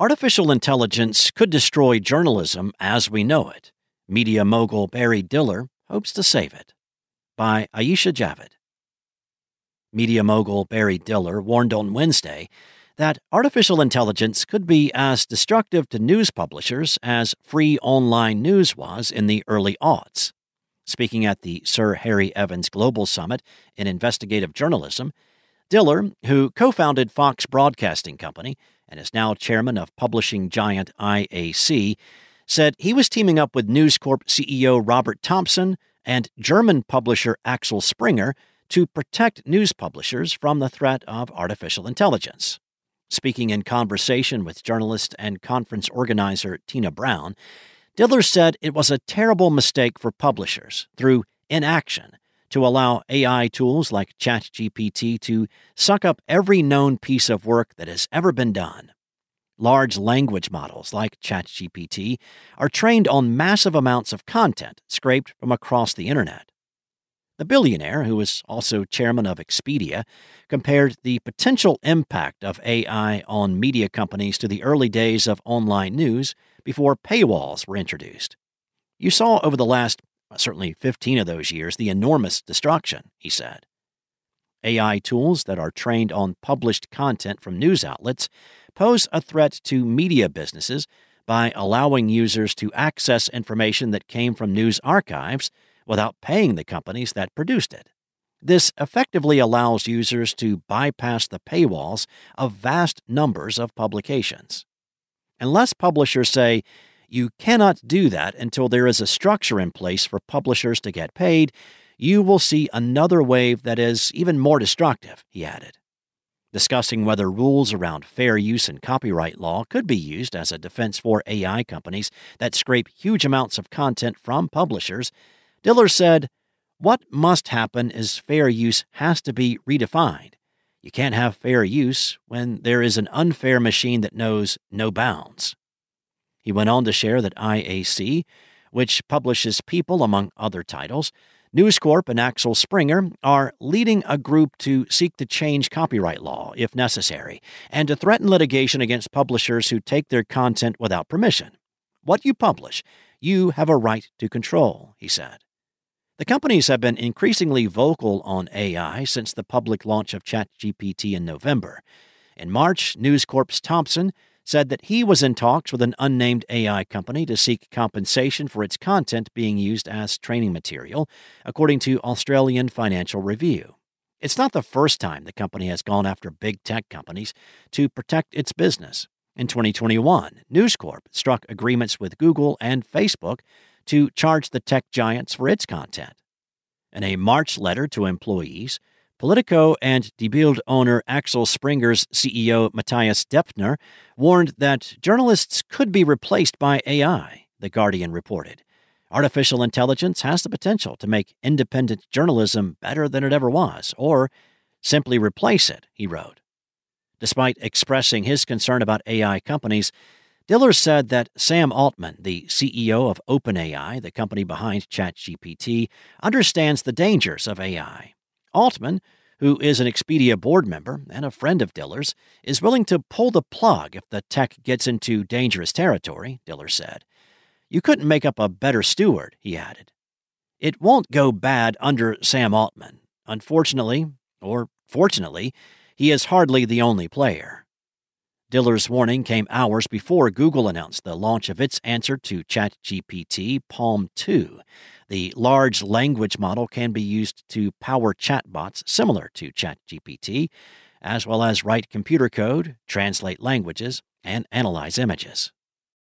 Artificial intelligence could destroy journalism as we know it. Media mogul Barry Diller hopes to save it. By Aisha Javid. Media mogul Barry Diller warned on Wednesday that artificial intelligence could be as destructive to news publishers as free online news was in the early aughts. Speaking at the Sir Harry Evans Global Summit in Investigative Journalism, Diller, who co founded Fox Broadcasting Company and is now chairman of publishing giant IAC, said he was teaming up with News Corp CEO Robert Thomson and German publisher Axel Springer to protect news publishers from the threat of artificial intelligence. Speaking in conversation with journalist and conference organizer Tina Brown, Diller said it was a terrible mistake for publishers through inaction to allow AI tools like ChatGPT to suck up every known piece of work that has ever been done. Large language models like ChatGPT are trained on massive amounts of content scraped from across the internet. The billionaire, who is also chairman of Expedia, compared the potential impact of AI on media companies to the early days of online news before paywalls were introduced. You saw over the last certainly 15 of those years, the enormous destruction, he said. AI tools that are trained on published content from news outlets pose a threat to media businesses by allowing users to access information that came from news archives without paying the companies that produced it. This effectively allows users to bypass the paywalls of vast numbers of publications. Unless publishers say, you cannot do that until there is a structure in place for publishers to get paid. You will see another wave that is even more destructive, he added. Discussing whether rules around fair use and copyright law could be used as a defense for AI companies that scrape huge amounts of content from publishers, Diller said, What must happen is fair use has to be redefined. You can't have fair use when there is an unfair machine that knows no bounds. He went on to share that IAC, which publishes People among other titles, News Corp and Axel Springer are leading a group to seek to change copyright law, if necessary, and to threaten litigation against publishers who take their content without permission. What you publish, you have a right to control, he said. The companies have been increasingly vocal on AI since the public launch of ChatGPT in November. In March, News Corp's Thomson said that he was in talks with an unnamed AI company to seek compensation for its content being used as training material, according to Australian Financial Review. It's not the first time the company has gone after big tech companies to protect its business. In 2021, News Corp struck agreements with Google and Facebook to charge the tech giants for its content. In a March letter to employees, Politico and Die Bild owner Axel Springer's CEO Mathias Döpfner warned that journalists could be replaced by AI, The Guardian reported. Artificial intelligence has the potential to make independent journalism better than it ever was, or simply replace it, he wrote. Despite expressing his concern about AI companies, Diller said that Sam Altman, the CEO of OpenAI, the company behind ChatGPT, understands the dangers of AI Altman, who is an Expedia board member and a friend of Diller's, is willing to pull the plug if the tech gets into dangerous territory, Diller said. You couldn't make up a better steward, he added. It won't go bad under Sam Altman. Unfortunately, or fortunately, he is hardly the only player. Diller's warning came hours before Google announced the launch of its answer to ChatGPT PaLM 2. The large language model can be used to power chatbots similar to ChatGPT, as well as write computer code, translate languages, and analyze images.